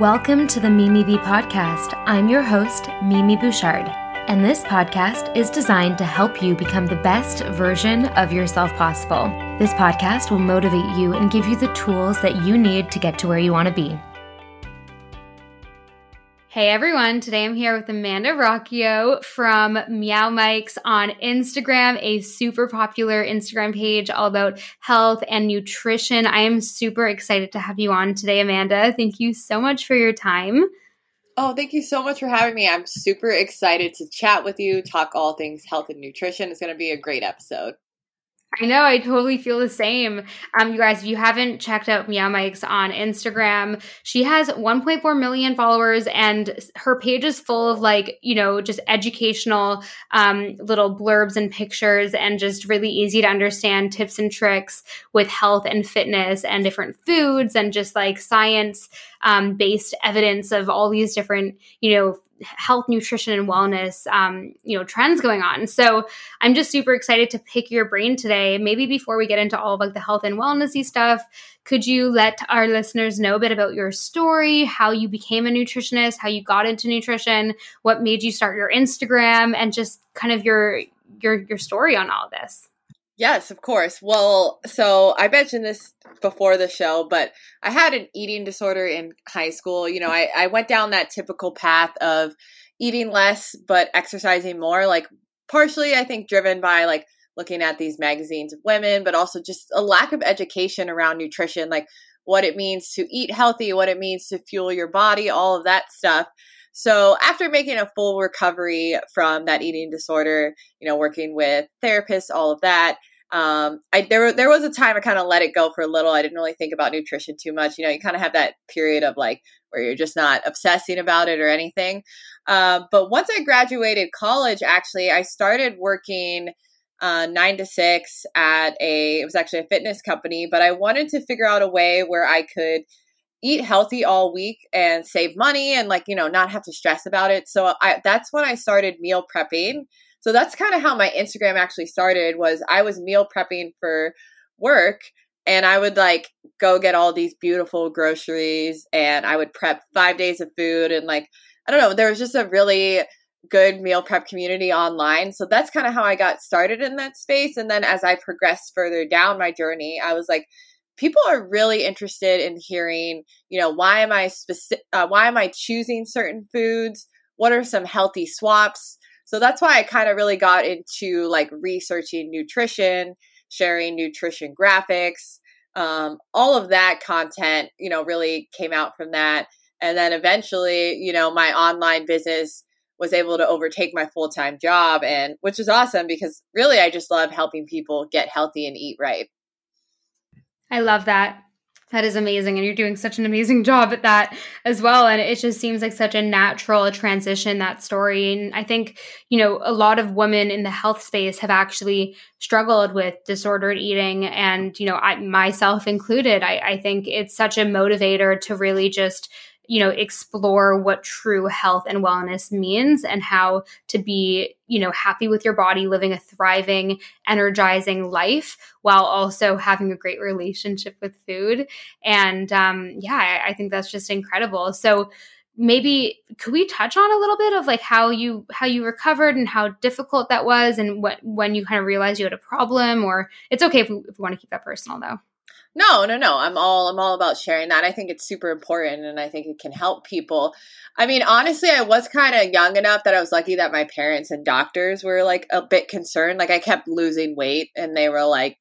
Welcome to the Mimi Bee podcast. I'm your host, Mimi Bouchard, and this podcast is designed to help you become the best version of yourself possible. This podcast will motivate you and give you the tools that you need to get to where you want to be. Hey everyone, today I'm here with Amanda Rocchio from Meowmeix on Instagram, a super popular Instagram page all about health and nutrition. I am super excited to have you on today, Amanda. Thank you so much for your time. Oh, thank you so much for having me. I'm super excited to chat with you, talk all things health and nutrition. It's going to be a great episode. I know, I totally feel the same. Um, you guys, if you haven't checked out Meowmeix on Instagram, she has 1.4 million followers, and her page is full of like, you know, just educational um, little blurbs and pictures, and just really easy to understand tips and tricks with health and fitness and different foods, and just like science um, based evidence of all these different, you know, health, nutrition, and wellness, um, you know, trends going on. So I'm just super excited to pick your brain today. Maybe before we get into all of like the health and wellnessy stuff, could you let our listeners know a bit about your story, how you became a nutritionist, how you got into nutrition, what made you start your Instagram, and just kind of your your your story on all this? Yes, of course. Well, so I mentioned this before the show, but I had an eating disorder in high school. You know, I, I went down that typical path of eating less but exercising more, like partially, I think, driven by like looking at these magazines of women, but also just a lack of education around nutrition, like what it means to eat healthy, what it means to fuel your body, all of that stuff. So after making a full recovery from that eating disorder, you know, working with therapists, all of that, um, I there there was a time I kind of let it go for a little. I didn't really think about nutrition too much. You know, you kind of have that period of like where you're just not obsessing about it or anything. Uh, but once I graduated college, actually, I started working uh, nine to six at a. It was actually a fitness company, but I wanted to figure out a way where I could eat healthy all week and save money and like you know not have to stress about it. So I that's when I started meal prepping. So that's kind of how my Instagram actually started was I was meal prepping for work and I would like go get all these beautiful groceries and I would prep 5 days of food and like I don't know, there was just a really good meal prep community online. So that's kind of how I got started in that space and then as I progressed further down my journey, I was like people are really interested in hearing, you know, why am I specific uh, why am I choosing certain foods? What are some healthy swaps? So that's why I kind of really got into like researching nutrition, sharing nutrition graphics, um, all of that content, you know, really came out from that. And then eventually, you know, my online business was able to overtake my full time job, and which is awesome because really I just love helping people get healthy and eat right. I love that. That is amazing. And you're doing such an amazing job at that as well. And it just seems like such a natural transition, that story. And I think, you know, a lot of women in the health space have actually struggled with disordered eating. And, you know, I myself included, I, I think it's such a motivator to really just you know explore what true health and wellness means and how to be you know happy with your body living a thriving energizing life while also having a great relationship with food. And um, yeah I, I think that's just incredible. So maybe could we touch on a little bit of like how you how you recovered and how difficult that was and what when you kind of realized you had a problem or it's okay if we, if we want to keep that personal though no, no, no. I'm all I'm all about sharing that. I think it's super important and I think it can help people. I mean, honestly, I was kind of young enough that I was lucky that my parents and doctors were like a bit concerned. Like I kept losing weight and they were like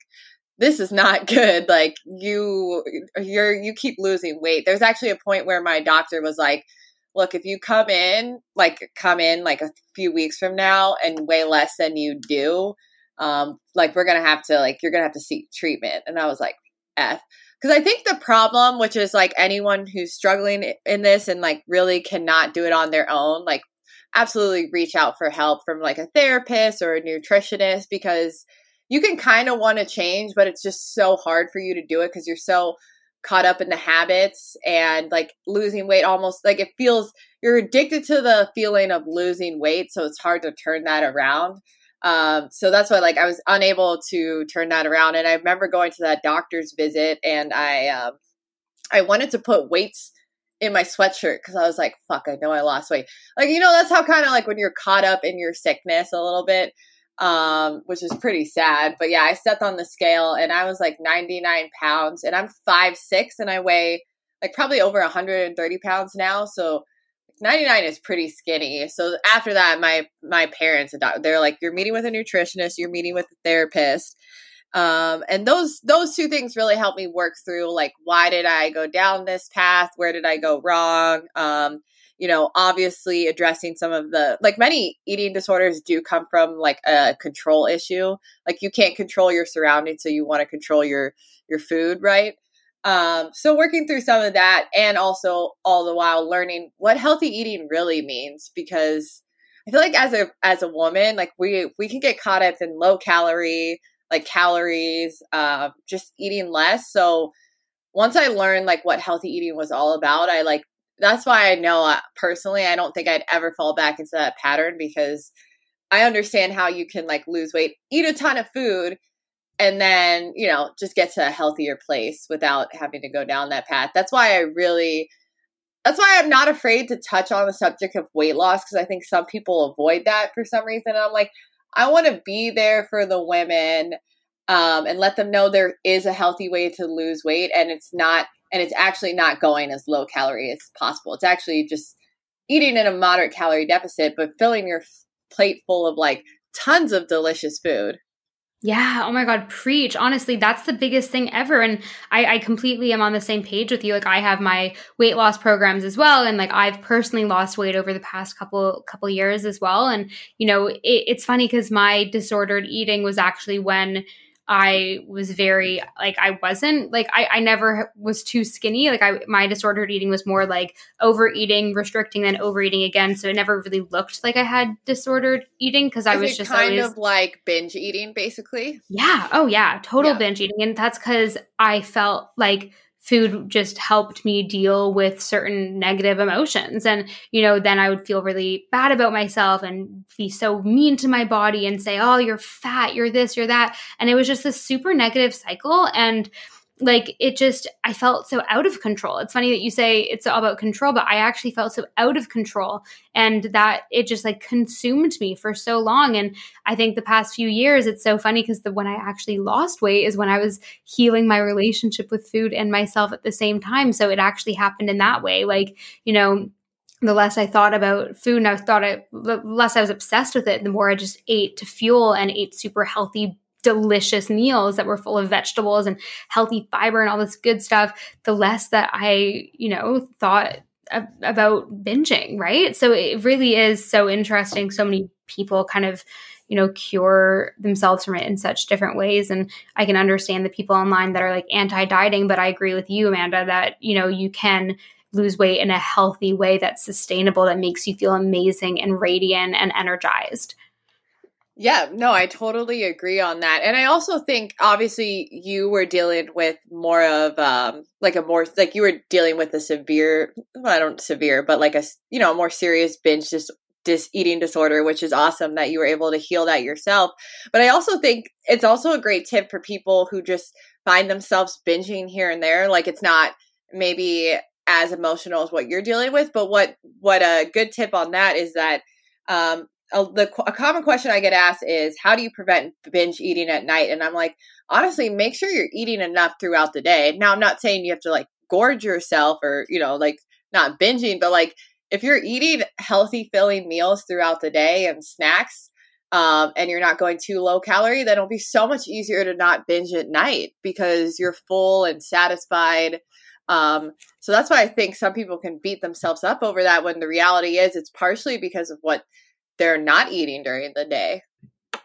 this is not good. Like you you're you keep losing weight. There's actually a point where my doctor was like, "Look, if you come in, like come in like a few weeks from now and weigh less than you do, um like we're to have to like you're to have to seek treatment." And I was like, F. Because I think the problem, which is like anyone who's struggling in this and like really cannot do it on their own, like absolutely reach out for help from like a therapist or a nutritionist because you can kind of want to change, but it's just so hard for you to do it because you're so caught up in the habits and like losing weight almost like it feels you're addicted to the feeling of losing weight. So it's hard to turn that around. Um, so that's why like I was unable to turn that around. And I remember going to that doctor's visit and I um I wanted to put weights in my sweatshirt because I was like, fuck, I know I lost weight. Like, you know, that's how kind of like when you're caught up in your sickness a little bit, um, which is pretty sad. But yeah, I stepped on the scale and I was like 99 pounds and I'm five six and I weigh like probably over 130 pounds now. So 99 is pretty skinny. So after that, my my parents they're like, you're meeting with a nutritionist, you're meeting with a therapist. Um, and those those two things really helped me work through like why did i go down this path? Where did i go wrong? Um, you know obviously addressing some of the like many eating disorders do come from like a control issue. Like you can't control your surroundings so you want to control your your food right um, so working through some of that and also all the while learning what healthy eating really means because i feel like as a as a woman like we we can get caught up in low calorie like calories, uh, just eating less. So once I learned like what healthy eating was all about, I like that's why I know uh, personally I don't think I'd ever fall back into that pattern because I understand how you can like lose weight, eat a ton of food, and then you know just get to a healthier place without having to go down that path. That's why I really. That's why I'm not afraid to touch on the subject of weight loss because I think some people avoid that for some reason. And I'm like, I want to be there for the women um, and let them know there is a healthy way to lose weight and it's not and it's actually not going as low calorie as possible. It's actually just eating in a moderate calorie deficit, but filling your plate full of like tons of delicious food. Yeah. Oh my God. Preach. Honestly, that's the biggest thing ever. And I, I completely am on the same page with you. Like I have my weight loss programs as well. And like I've personally lost weight over the past couple, couple years as well. And, you know, it, it's funny because my disordered eating was actually when I was very like I wasn't like I, I never was too skinny. Like I my disordered eating was more like overeating, restricting, then overeating again. So it never really looked like I had disordered eating because I was just kind always, of like binge eating, basically. Yeah. Oh yeah. Total yeah. binge eating, and that's because I felt like food just helped me deal with certain negative emotions. And you know then i would feel really bad about myself and be so mean to my body and say oh you're fat you're this you're that. And it was just this super negative cycle. And like it just i felt so out of control. It's funny that you say it's all about control but i actually felt so out of control and that it just like consumed me for so long. And i think the past few years it's so funny because the when i actually lost weight is when i was healing my relationship with food and myself at the same time. So it actually happened in that way. Like you know the less I thought about food and I thought it, the less I was obsessed with it, the more I just ate to fuel and ate super healthy delicious meals that were full of vegetables and healthy fiber and all this good stuff, the less that I, you know, thought about binging, right? So it really is so interesting. So many people kind of, you know, cure themselves from it in such different ways. And I can understand the people online that are like anti dieting, but I agree with you, Amanda, that, you know, you can lose weight in a healthy way that's sustainable, that makes you feel amazing and radiant and energized. Yeah, no, I totally agree on that. And I also think obviously you were dealing with more of um like a more like you were dealing with a severe well, I don't severe, but like a you know, more serious binge just dis eating disorder, which is awesome that you were able to heal that yourself. But I also think it's also a great tip for people who just find themselves binging here and there. Like it's not maybe as emotional as what you're dealing with, but what what a good tip on that is that um, a, the, a common question I get asked is, how do you prevent binge eating at night? And I'm like, honestly, make sure you're eating enough throughout the day. Now, I'm not saying you have to like gorge yourself or, you know, like not binging, but like if you're eating healthy, filling meals throughout the day and snacks, um, and you're not going too low calorie, then it'll be so much easier to not binge at night because you're full and satisfied. Um, so that's why I think some people can beat themselves up over that when the reality is it's partially because of what they're not eating during the day.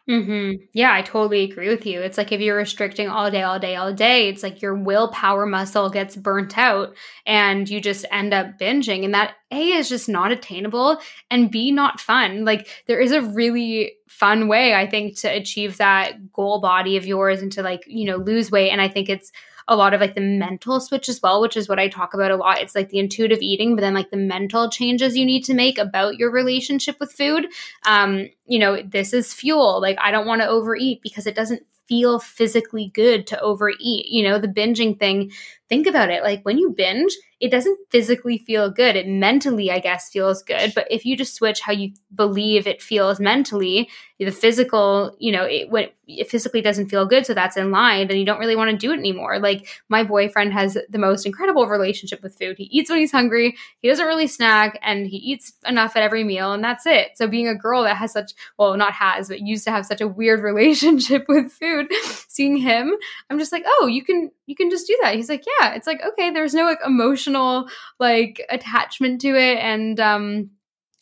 Mm-hmm. Yeah, I totally agree with you. It's like if you're restricting all day, all day, all day, it's like your willpower muscle gets burnt out and you just end up binging. And that A is just not attainable and B, not fun. Like there is a really fun way, I think, to achieve that goal body of yours and to like, you know, lose weight. And I think it's a lot of like the mental switch as well, which is what I talk about a lot. It's like the intuitive eating, but then like the mental changes you need to make about your relationship with food. Um, you know, this is fuel. Like I don't want to overeat because it doesn't feel physically good to overeat. You know, the binging thing, think about it. Like when you binge, it doesn't physically feel good. It mentally, I guess, feels good. But if you just switch how you believe it feels mentally, the physical, you know, it, when it physically doesn't feel good, so that's in line, then you don't really want to do it anymore. Like my boyfriend has the most incredible relationship with food. He eats when he's hungry, he doesn't really snack, and he eats enough at every meal, and that's it. So being a girl that has such, well, not has, but used to have such a weird relationship with food, seeing him, I'm just like, oh, you can, you can just do that. He's like, yeah. It's like, okay, there's no like emotional like attachment to it, and um,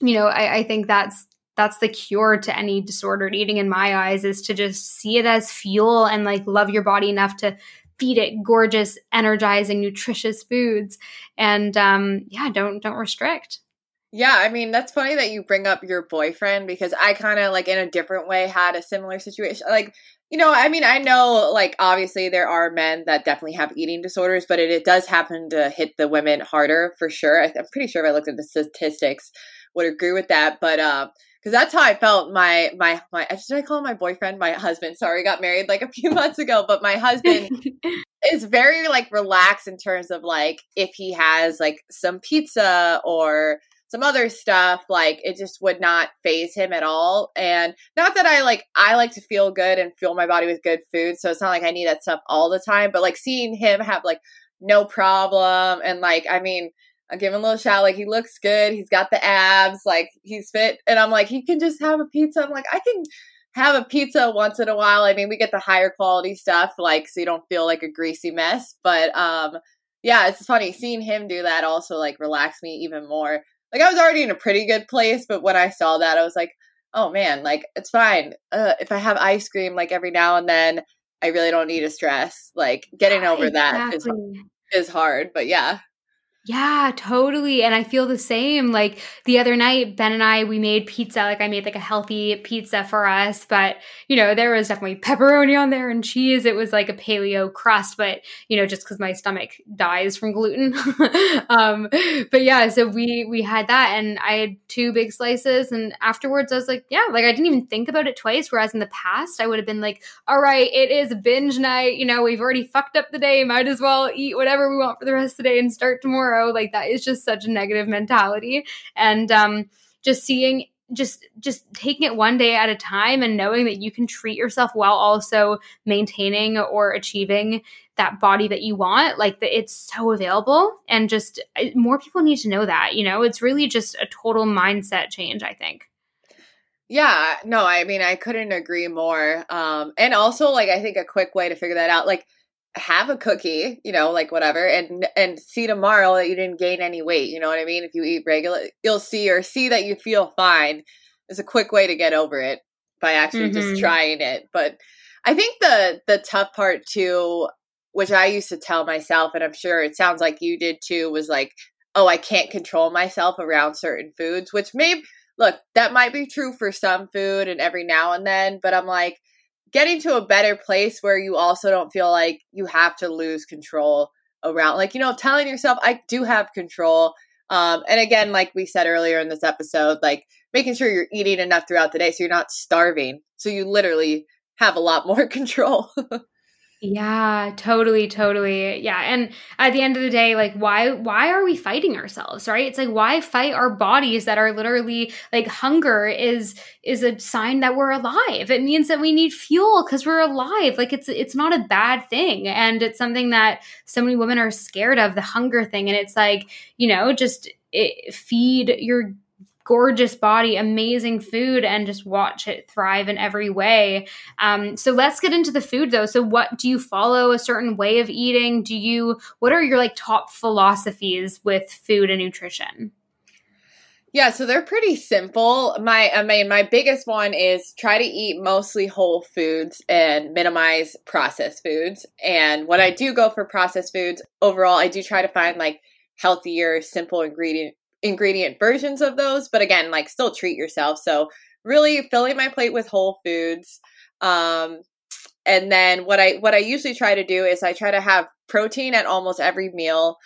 you know, I, I think that's that's the cure to any disordered eating in my eyes is to just see it as fuel and like love your body enough to feed it gorgeous energizing nutritious foods and um yeah don't don't restrict yeah, I mean, that's funny that you bring up your boyfriend because I kind of like in a different way had a similar situation. Like, you know, I mean, I know like obviously there are men that definitely have eating disorders, but it, it does happen to hit the women harder for sure. I, am pretty sure if I looked at the statistics, would agree with that. But uh, because that's how I felt. My my my should I call him my boyfriend? My husband. Sorry, got married like a few months ago, but my husband is very like relaxed in terms of like if he has like some pizza or some other stuff like it just would not faze him at all and not that i like i like to feel good and fuel my body with good food so it's not like i need that stuff all the time but like seeing him have like no problem and like i mean I give him a little shout. Like he looks good. He's got the abs. Like he's fit. And I'm like, he can just have a pizza. I'm like, I can have a pizza once in a while. I mean, we get the higher quality stuff, like so you don't feel like a greasy mess. But um, yeah, it's funny seeing him do that. Also, like relax me even more. Like I was already in a pretty good place, but when I saw that, I was like, oh man, like it's fine. Uh, if I have ice cream like every now and then, I really don't need to stress. Like getting over exactly. that is is hard. But yeah. Yeah, totally. And I feel the same. Like the other night, Ben and I, we made pizza. Like I made like a healthy pizza for us, but you know, there was definitely pepperoni on there and cheese. It was like a paleo crust, but you know, just because my stomach dies from gluten. um, but yeah, so we we had that and I had two big slices and afterwards I was like, yeah, like I didn't even think about it twice. Whereas in the past I would have been like, all right, it is binge night, you know, we've already fucked up the day, might as well eat whatever we want for the rest of the day and start tomorrow tomorrow like that is just such a negative mentality. And um just seeing just just taking it one day at a time and knowing that you can treat yourself while also maintaining or achieving that body that you want like that it's so available. And just more people need to know that you know? It's really just a total mindset change i think. Yeah no i mean i couldn't agree more. Um and also like i think a quick way to figure that out like have a cookie, you know, like whatever, and and see tomorrow that you didn't gain any weight. You know what I mean? If you eat regular, you'll see or see that you feel fine. Is a quick way to get over it by actually mm-hmm. just trying it. But I think the the tough part too, which I used to tell myself, and I'm sure it sounds like you did too, was like, oh, I can't control myself around certain foods. Which may look that might be true for some food and every now and then, but I'm like getting to a better place where you also don't feel like you have to lose control around like you know telling yourself i do have control um and again like we said earlier in this episode like making sure you're eating enough throughout the day so you're not starving so you literally have a lot more control Yeah, totally, totally. Yeah. And at the end of the day, like why why are we fighting ourselves, right? It's like why fight our bodies that are literally like hunger is is a sign that we're alive. It means that we need fuel cuz we're alive. Like it's it's not a bad thing and it's something that so many women are scared of the hunger thing and it's like, you know, just it, feed your gorgeous body, amazing food, and just watch it thrive in every way. Um, so let's get into the food though. So, what do you follow a certain way of eating? Do you, what are your like top philosophies with food and nutrition? Yeah, so they're pretty simple. My I mean my biggest one is try to eat mostly whole foods and minimize processed foods. And when I do go for processed foods, overall I do try to find like healthier, simple ingredient ingredient versions of those, but again, like still treat yourself. So really filling my plate with whole foods. Um, and then what I what I usually try to do is I try to have protein at almost every meal.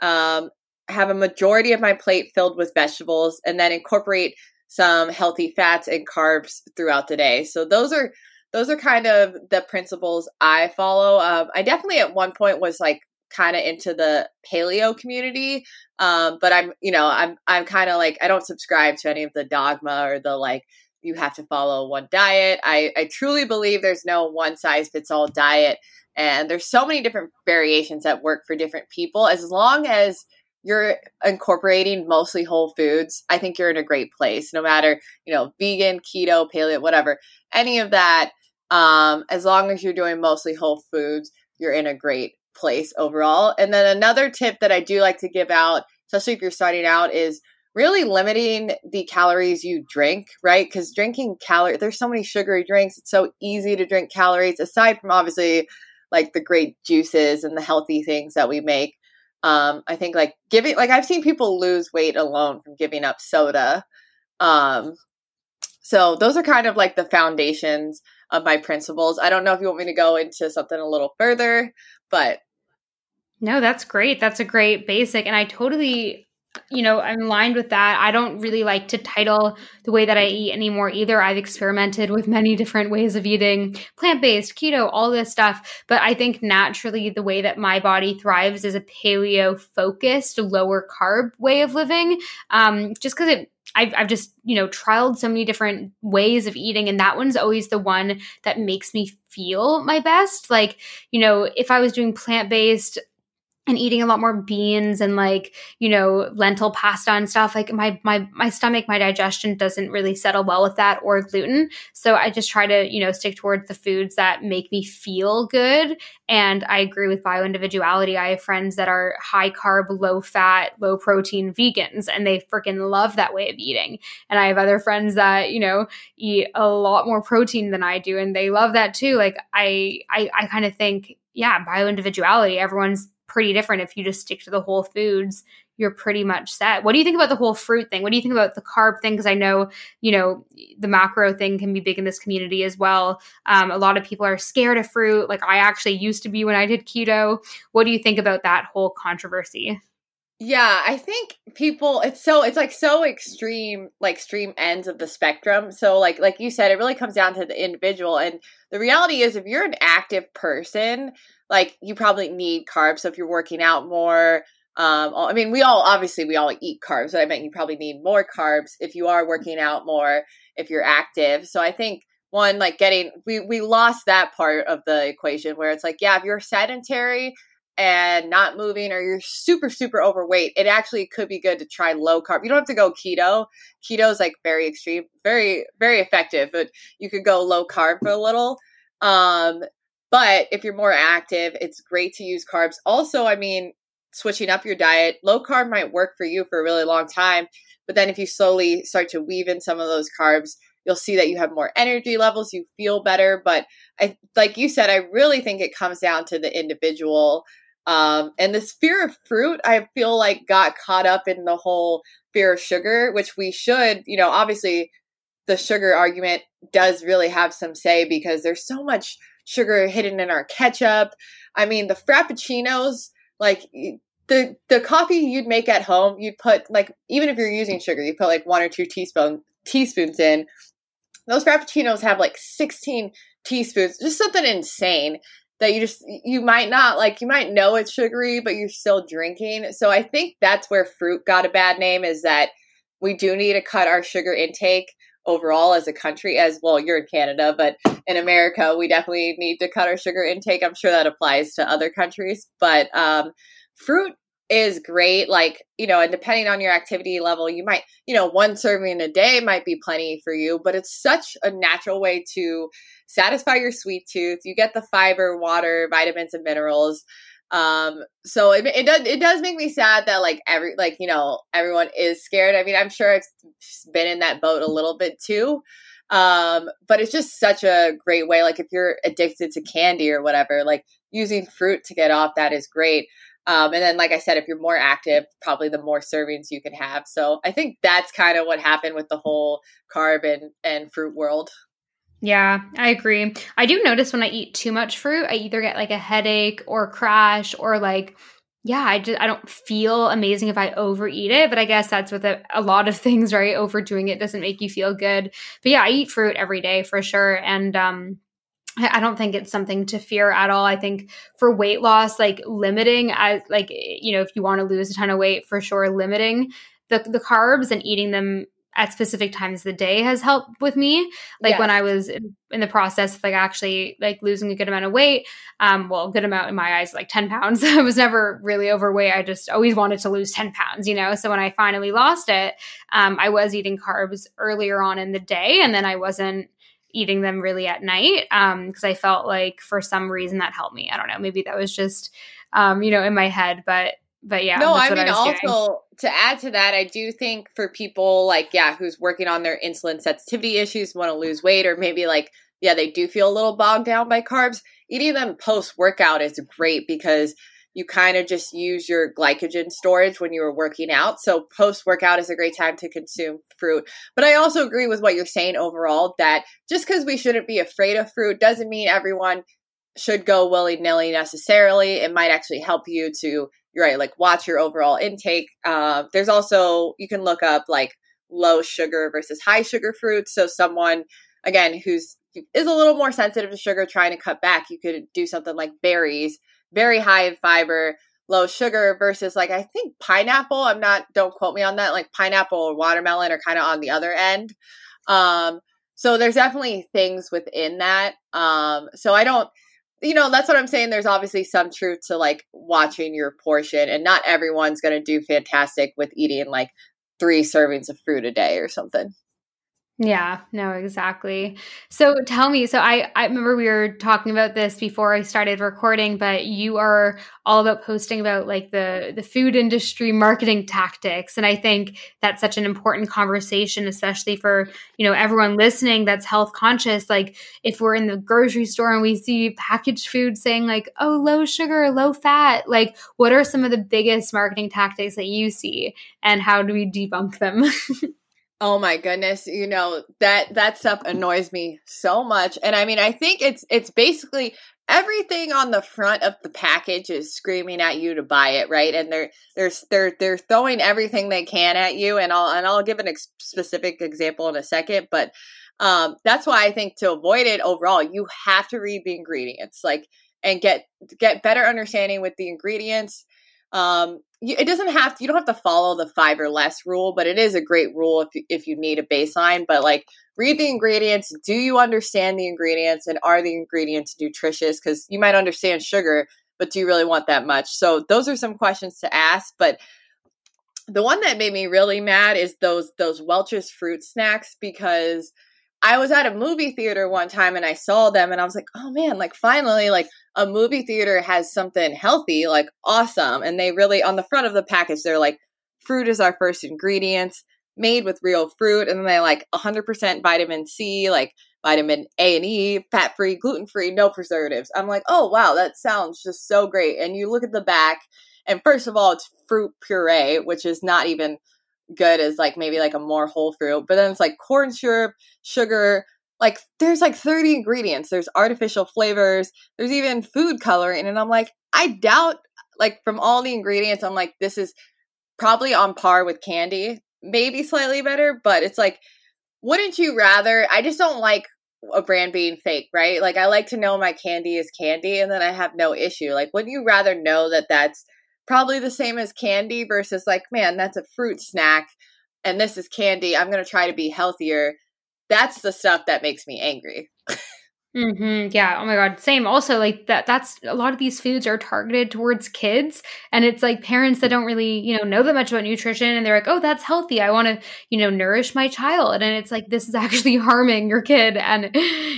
Um, have a majority of my plate filled with vegetables, and then incorporate some healthy fats and carbs throughout the day. So those are those are kind of the principles I follow. Um, I definitely at one point was like kind of into the paleo community. Um, but I'm, you know, I'm I'm kind of like I don't subscribe to any of the dogma or the like you have to follow one diet. I, I truly believe there's no one size fits all diet. And there's so many different variations that work for different people. As long as you're incorporating mostly whole foods, I think you're in a great place. No matter, you know, vegan, keto, paleo, whatever, any of that, um, as long as you're doing mostly whole foods, you're in a great place overall. And then another tip that I do like to give out, especially if you're starting out, is really limiting the calories you drink, right? Because drinking calories, there's so many sugary drinks. It's so easy to drink calories, aside from obviously like the great juices and the healthy things that we make. Um, I think like giving, like I've seen people lose weight alone from giving up soda. Um, so those are kind of like the foundations of my principles. I don't know if you want me to go into something a little further, but no, that's great. That's a great basic. And I totally you know, I'm aligned with that. I don't really like to title the way that I eat anymore either. I've experimented with many different ways of eating plant based, keto, all this stuff. But I think naturally the way that my body thrives is a paleo focused, lower carb way of living. Um, just because it I've, I've just you know trialed so many different ways of eating and that one's always the one that makes me feel my best. Like you know if i was doing plant-based and eating a lot more beans and like you know lentil pasta and stuff like my my my stomach my digestion doesn't really settle well with that or gluten. So i just try to you know stick towards the foods that make me feel good. And i agree with bio individuality. I have friends that are high carb low fat low protein vegans and they freaking love that way of eating. And i have other friends that you know eat a lot more protein than i do and they love that too. Like i i, I kind of think yeah bio individuality everyone's pretty different if you just stick to the whole foods you're pretty much set. What do you think about the whole fruit thing? What do you think about the carb thing? Because I know, you know, the macro thing can be big in this community as well. Um, a lot of people are scared of fruit. Like I actually used to be when I did keto. What do you think about that whole controversy? Yeah, I think people it's so it's like so extreme like extreme ends of the spectrum. So like like you said it really comes down to the individual and the reality is if you're an active person, like you probably need carbs. So if you're working out more, um, I mean, we all obviously we all eat carbs, but I mean you probably need more carbs if you are working out more, if you're active. So I think one like getting we we lost that part of the equation where it's like yeah, if you're sedentary and not moving or you're super super overweight, it actually could be good to try low carb. You don't have to go keto. Keto is like very extreme, very very effective, but you could go low carb for a little. Um, but if you're more active, it's great to use carbs. Also, I mean, switching up your diet, low carb might work for you for a really long time. But then if you slowly start to weave in some of those carbs, you'll see that you have more energy levels, you feel better. But I, like you said, I really think it comes down to the individual. Um, and this fear of fruit, I feel like got caught up in the whole fear of sugar, which we should, you know, obviously the sugar argument does really have some say because there's so much sugar hidden in our ketchup. I mean, the frappuccinos, like the the coffee you'd make at home, you'd put like even if you're using sugar, you put like one or two teaspoon teaspoons in. Those frappuccinos have like 16 teaspoons, just something insane that you just you might not like you might know it's sugary but you're still drinking. So I think that's where fruit got a bad name is that we do need to cut our sugar intake overall as a country as well you're in canada but in america we definitely need to cut our sugar intake i'm sure that applies to other countries but um, fruit is great like you know and depending on your activity level you might you know one serving a day might be plenty for you but it's such a natural way to satisfy your sweet tooth you get the fiber water vitamins and minerals um, so it, it does it does make me sad that like every like you know everyone is scared. I mean, I'm sure I've been in that boat a little bit too. Um, but it's just such a great way. Like if you're addicted to candy or whatever, like using fruit to get off that is great. Um, and then, like I said, if you're more active, probably the more servings you can have. So I think that's kind of what happened with the whole carb and, and fruit world. Yeah, I agree. I do notice when I eat too much fruit, I either get like a headache or crash or like yeah, I just I don't feel amazing if I overeat it, but I guess that's with a, a, lot of things, right? Overdoing it doesn't make you feel good. But yeah, I eat fruit every day for sure, and um, I don't think it's something to fear at all. I think for weight loss, like limiting as like you know, if you want to lose a ton of weight, for sure, limiting the the carbs and eating them at specific times of the day has helped with me. Like yes. when I was in, in, the process of like actually like losing a good amount of weight, um, well, good amount in my eyes, like 10 pounds. I was never really overweight. I just always wanted to lose 10 pounds, you know? So when I finally lost it, um, I was eating carbs earlier on in the day and then I wasn't eating them really at night. Um, cause I felt like for some reason that helped me. I don't know. Maybe that was just, um, you know, in my head, but but yeah. No, I mean, I also doing. to add to that, I do think for people like, yeah, who's working on their insulin sensitivity issues, want to lose weight, or maybe like, yeah, they do feel a little bogged down by carbs, eating them post workout is great because you kind of just use your glycogen storage when you were working out. So post workout is a great time to consume fruit. But I also agree with what you're saying overall that just because we shouldn't be afraid of fruit doesn't mean everyone should go willy nilly necessarily. It might actually help you to right, like watch your overall intake. Uh, there's also, you can look up like low sugar versus high sugar fruits. So someone, again, who's is a little more sensitive to sugar trying to cut back, you could do something like berries, very high in fiber, low sugar versus like I think pineapple. I'm not don't quote me on that. Like pineapple or watermelon are kind of on the other end. Um, so there's definitely things within that. Um, so I don't you know, that's what I'm saying. There's obviously some truth to like watching your portion, and not everyone's going to do fantastic with eating like three servings of fruit a day or something. Yeah, no, exactly. So tell me, so I, I remember we were talking about this before I started recording, but you are all about posting about like the the food industry marketing tactics. And I think that's such an important conversation, especially for, you know, everyone listening that's health conscious. Like if we're in the grocery store and we see packaged food saying like, oh, low sugar, low fat, like what are some of the biggest marketing tactics that you see and how do we debunk them? Oh my goodness, you know, that that stuff annoys me so much. And I mean, I think it's it's basically everything on the front of the package is screaming at you to buy it, right? And they're they're they're they're throwing everything they can at you and I'll and I'll give an ex- specific example in a second, but um that's why I think to avoid it overall, you have to read the ingredients like and get get better understanding with the ingredients um, it doesn't have to, you don't have to follow the five or less rule, but it is a great rule if if you need a baseline. But like, read the ingredients. Do you understand the ingredients, and are the ingredients nutritious? Because you might understand sugar, but do you really want that much? So those are some questions to ask. But the one that made me really mad is those those Welch's fruit snacks because I was at a movie theater one time and I saw them and I was like, oh man, like finally, like a movie theater has something healthy, like awesome. And they really, on the front of the package, they're like, fruit is our first ingredients, made with real fruit. And then they like 100% vitamin C, like vitamin A and E, fat free, gluten free, no preservatives. I'm like, oh wow, that sounds just so great. And you look at the back, and first of all, it's fruit puree, which is not even good as like maybe like a more whole fruit. But then it's like corn syrup, sugar, like there's like 30 ingredients. There's artificial flavors. There's even food coloring. And I'm like, I doubt like from all the ingredients, I'm like, this is probably on par with candy, maybe slightly better, but it's like, wouldn't you rather? I just don't like a brand being fake, right? Like I like to know my candy is candy and then I have no issue. Like wouldn't you rather know that that's probably the same as candy versus like, man, that's a fruit snack and this is candy. I'm going to try to be healthier. That's the stuff that makes me angry. Mm-hmm. Yeah. Oh my God. Same. Also, like that. That's a lot of these foods are targeted towards kids, and it's like parents that don't really, you know, know that much about nutrition, and they're like, "Oh, that's healthy. I want to, you know, nourish my child." And it's like this is actually harming your kid, and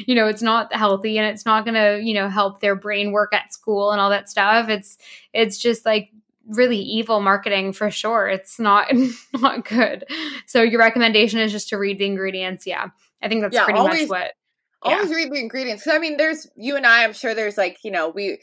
you know, it's not healthy, and it's not going to, you know, help their brain work at school and all that stuff. It's it's just like really evil marketing for sure. It's not not good. So your recommendation is just to read the ingredients. Yeah, I think that's yeah, pretty always, much what. Always read the ingredients I mean, there's you and I. I'm sure there's like you know we.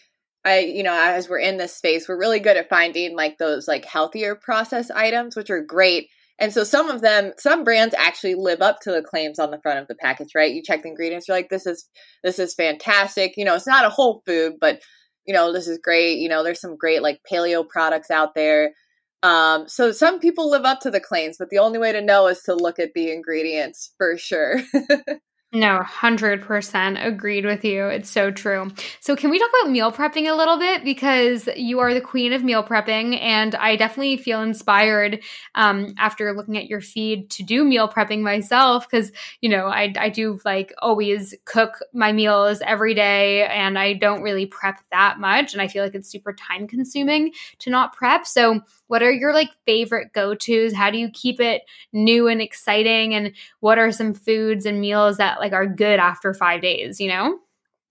I, you know, as we're in this space, we're really good at finding like those like healthier process items, which are great. And so some of them, some brands actually live up to the claims on the front of the package, right? You check the ingredients, you're like, this is this is fantastic. You know, it's not a whole food, but you know, this is great. You know, there's some great like paleo products out there. Um, so some people live up to the claims, but the only way to know is to look at the ingredients for sure. No, 100% agreed with you. It's so true. So, can we talk about meal prepping a little bit? Because you are the queen of meal prepping, and I definitely feel inspired um, after looking at your feed to do meal prepping myself. Because, you know, I, I do like always cook my meals every day, and I don't really prep that much. And I feel like it's super time consuming to not prep. So, what are your like favorite go tos? How do you keep it new and exciting? And what are some foods and meals that like are good after five days, you know?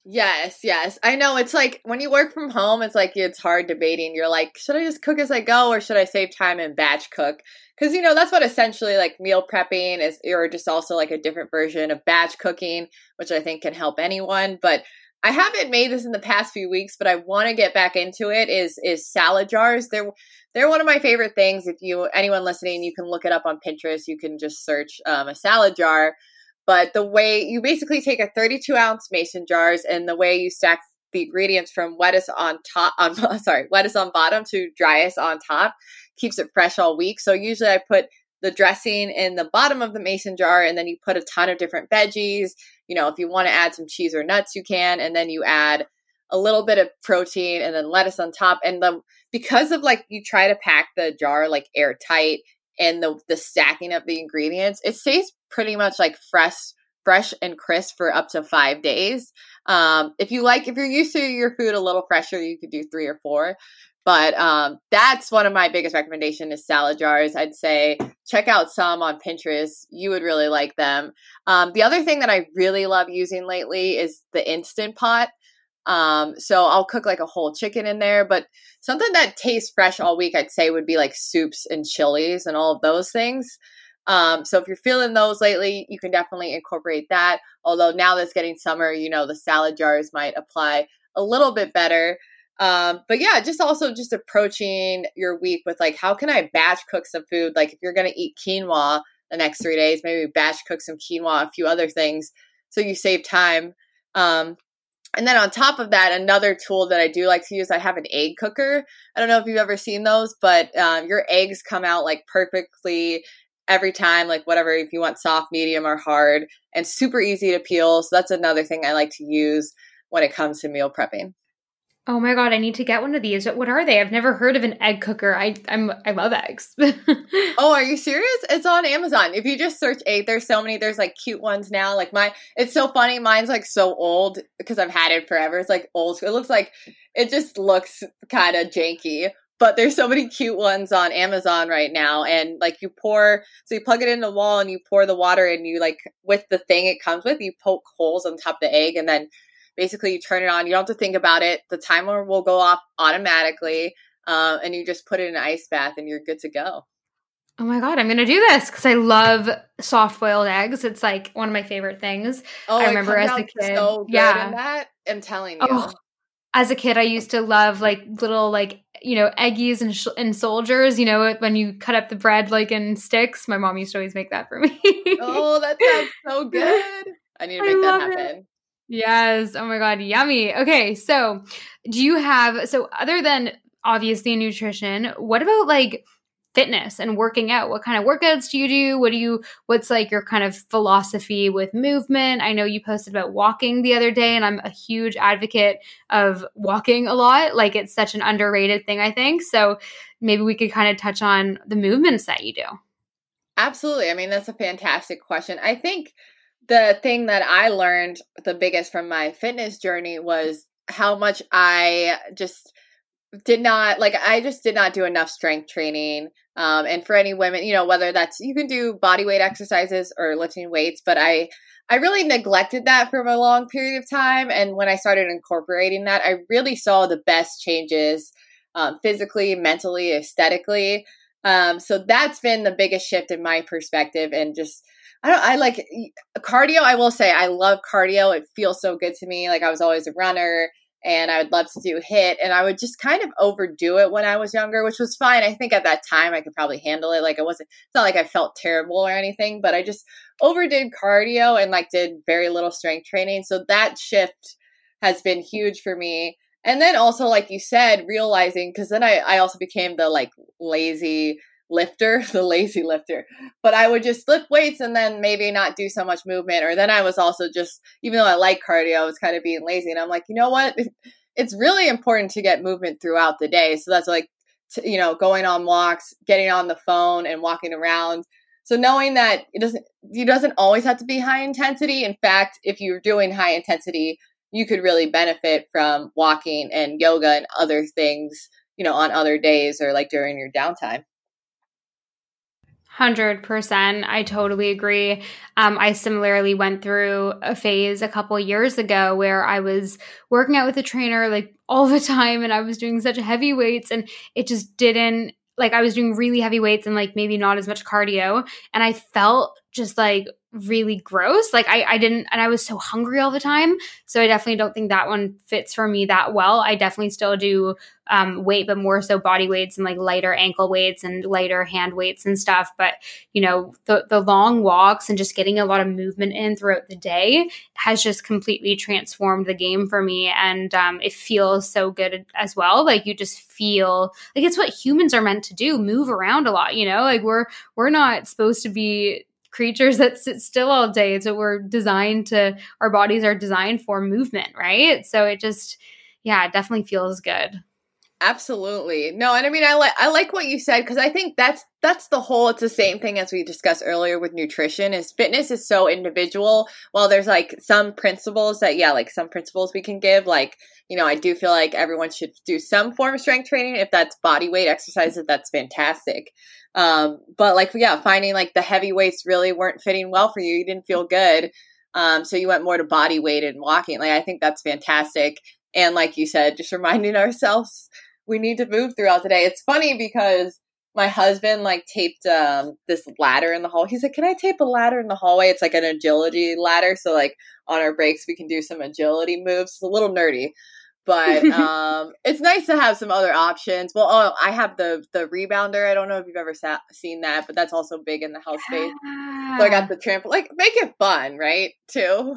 Yes, yes. I know it's like when you work from home, it's like it's hard debating. You're like, should I just cook as I go or should I save time and batch cook? Because, you know, that's what essentially like meal prepping is, or just also like a different version of batch cooking, which I think can help anyone. But I haven't made this in the past few weeks, but I want to get back into it. Is is salad jars? They're they're one of my favorite things. If you anyone listening, you can look it up on Pinterest. You can just search um, a salad jar. But the way you basically take a 32 ounce mason jars, and the way you stack the ingredients from lettuce on top, on sorry, lettuce on bottom to driest on top, keeps it fresh all week. So usually I put the dressing in the bottom of the mason jar and then you put a ton of different veggies you know if you want to add some cheese or nuts you can and then you add a little bit of protein and then lettuce on top and the because of like you try to pack the jar like airtight and the the stacking of the ingredients it stays pretty much like fresh fresh and crisp for up to five days. Um, if you like if you're used to your food a little fresher you could do three or four but um, that's one of my biggest recommendations is salad jars. I'd say check out some on Pinterest. You would really like them. Um, the other thing that I really love using lately is the Instant Pot. Um, so I'll cook like a whole chicken in there, but something that tastes fresh all week, I'd say would be like soups and chilies and all of those things. Um, so if you're feeling those lately, you can definitely incorporate that. Although now that's getting summer, you know, the salad jars might apply a little bit better. Um, but yeah, just also just approaching your week with like, how can I batch cook some food? Like if you're going to eat quinoa the next three days, maybe batch cook some quinoa, a few other things. So you save time. Um, and then on top of that, another tool that I do like to use, I have an egg cooker. I don't know if you've ever seen those, but um, your eggs come out like perfectly every time, like whatever, if you want soft, medium, or hard, and super easy to peel. So that's another thing I like to use when it comes to meal prepping. Oh my god, I need to get one of these. What are they? I've never heard of an egg cooker. I I'm I love eggs. oh, are you serious? It's on Amazon. If you just search egg, there's so many. There's like cute ones now. Like my, it's so funny. Mine's like so old because I've had it forever. It's like old. school. It looks like it just looks kind of janky. But there's so many cute ones on Amazon right now, and like you pour, so you plug it in the wall and you pour the water, and you like with the thing it comes with, you poke holes on top of the egg, and then basically you turn it on. You don't have to think about it. The timer will go off automatically, uh, and you just put it in an ice bath, and you're good to go. Oh my god, I'm gonna do this because I love soft boiled eggs. It's like one of my favorite things. Oh, I remember as a kid. So yeah, that I'm telling you. Oh, as a kid, I used to love like little like you know eggies and sh- and soldiers. You know when you cut up the bread like in sticks. My mom used to always make that for me. oh, that sounds so good. I need to make that happen. It. Yes. Oh my God. Yummy. Okay. So, do you have, so other than obviously nutrition, what about like fitness and working out? What kind of workouts do you do? What do you, what's like your kind of philosophy with movement? I know you posted about walking the other day, and I'm a huge advocate of walking a lot. Like, it's such an underrated thing, I think. So, maybe we could kind of touch on the movements that you do. Absolutely. I mean, that's a fantastic question. I think the thing that I learned the biggest from my fitness journey was how much I just did not like I just did not do enough strength training. Um, and for any women, you know, whether that's you can do body weight exercises or lifting weights, but I I really neglected that for a long period of time. And when I started incorporating that, I really saw the best changes um, physically, mentally, aesthetically. Um, so that's been the biggest shift in my perspective and just I don't I like cardio. I will say I love cardio. It feels so good to me. Like I was always a runner and I would love to do HIIT and I would just kind of overdo it when I was younger, which was fine. I think at that time I could probably handle it. Like it wasn't it's not like I felt terrible or anything, but I just overdid cardio and like did very little strength training. So that shift has been huge for me. And then also like you said, realizing because then I, I also became the like lazy lifter, the lazy lifter. But I would just lift weights and then maybe not do so much movement. Or then I was also just, even though I like cardio, I was kind of being lazy. And I'm like, you know what? It's really important to get movement throughout the day. So that's like, t- you know, going on walks, getting on the phone and walking around. So knowing that it doesn't, it doesn't always have to be high intensity. In fact, if you're doing high intensity, you could really benefit from walking and yoga and other things, you know, on other days or like during your downtime. 100%. I totally agree. Um, I similarly went through a phase a couple years ago where I was working out with a trainer like all the time and I was doing such heavy weights and it just didn't like I was doing really heavy weights and like maybe not as much cardio and I felt just like really gross. Like I, I didn't, and I was so hungry all the time. So I definitely don't think that one fits for me that well. I definitely still do um, weight, but more so body weights and like lighter ankle weights and lighter hand weights and stuff. But you know, the the long walks and just getting a lot of movement in throughout the day has just completely transformed the game for me, and um, it feels so good as well. Like you just feel like it's what humans are meant to do: move around a lot. You know, like we're we're not supposed to be creatures that sit still all day. So we're designed to, our bodies are designed for movement, right? So it just, yeah, it definitely feels good. Absolutely. No, and I mean I like I like what you said because I think that's that's the whole it's the same thing as we discussed earlier with nutrition is fitness is so individual. While there's like some principles that yeah, like some principles we can give like, you know, I do feel like everyone should do some form of strength training if that's body weight exercises that's fantastic. Um but like yeah, finding like the heavy weights really weren't fitting well for you. You didn't feel good. Um so you went more to body weight and walking. Like I think that's fantastic. And like you said, just reminding ourselves we need to move throughout the day. It's funny because my husband like taped um this ladder in the hall. He's like, "Can I tape a ladder in the hallway?" It's like an agility ladder, so like on our breaks we can do some agility moves. It's a little nerdy, but um it's nice to have some other options. Well, oh, I have the the rebounder. I don't know if you've ever sa- seen that, but that's also big in the house space. So I got the trampoline. Like, make it fun, right? Too.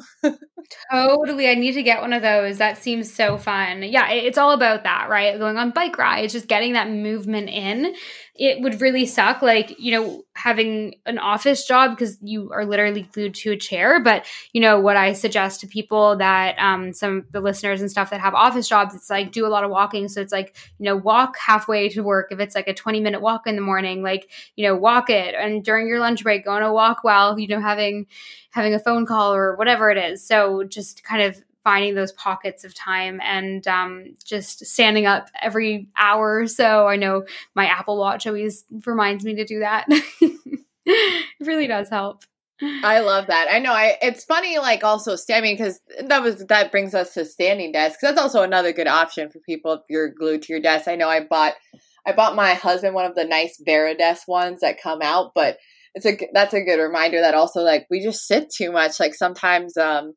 totally. I need to get one of those. That seems so fun. Yeah, it's all about that, right? Going on bike rides, just getting that movement in it would really suck like you know having an office job because you are literally glued to a chair. But you know what i suggest to people that um, some of the listeners and stuff that have office jobs it's like do a lot of walking. So it's like you know walk halfway to work if it's like a 20 minute walk in the morning like you know walk it. And during your lunch break go on a walk while you know having having a phone call or whatever it is. So just kind of finding those pockets of time and um, just standing up every hour or so. I know my Apple Watch always reminds me to do that. it really does help. I love that. I know. I it's funny, like also standing because that was that brings us to standing desks. That's also another good option for people if you're glued to your desk. I know I bought I bought my husband one of the nice Varidesk ones that come out, but it's a that's a good reminder that also like we just sit too much. Like sometimes um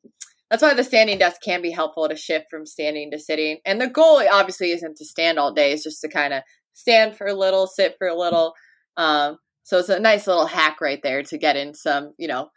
that's why the standing desk can be helpful to shift from standing to sitting. And the goal obviously isn't to stand all day, it's just to kind of stand for a little, sit for a little. Um, so it's a nice little hack right there to get in some, you know,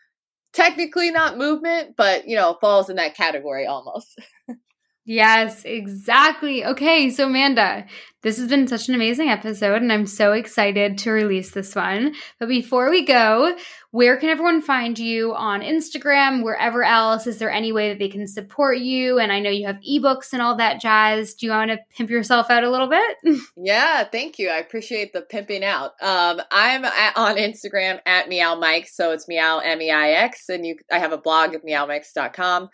technically not movement, but, you know, falls in that category almost. Yes, exactly. Okay, so Amanda, this has been such an amazing episode, and I'm so excited to release this one. But before we go, where can everyone find you on Instagram, wherever else? Is there any way that they can support you? And I know you have ebooks and all that jazz. Do you want to pimp yourself out a little bit? yeah, thank you. I appreciate the pimping out. Um, I'm at, on Instagram at Meowmeix, so it's Meow M E I X, and you. I have a blog at meowmeix.com.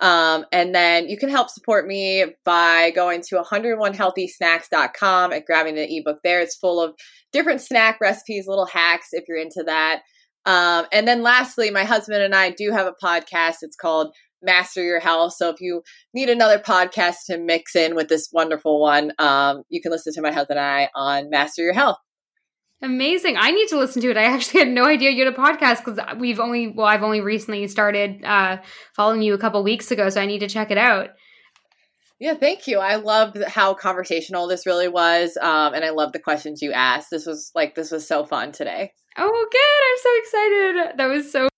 Um, and then you can help support me by going to 101healthysnacks.com and grabbing the ebook there. It's full of different snack recipes, little hacks if you're into that. Um, and then lastly, my husband and I do have a podcast. It's called Master Your Health. So if you need another podcast to mix in with this wonderful one, um, you can listen to my husband and I on Master Your Health. Amazing. I need to listen to it. I actually had no idea you had a podcast because we've only, well, I've only recently started uh, following you a couple weeks ago, so I need to check it out. Yeah, thank you. I loved how conversational this really was. Um, and I love the questions you asked. This was like, this was so fun today. Oh, good. I'm so excited. That was so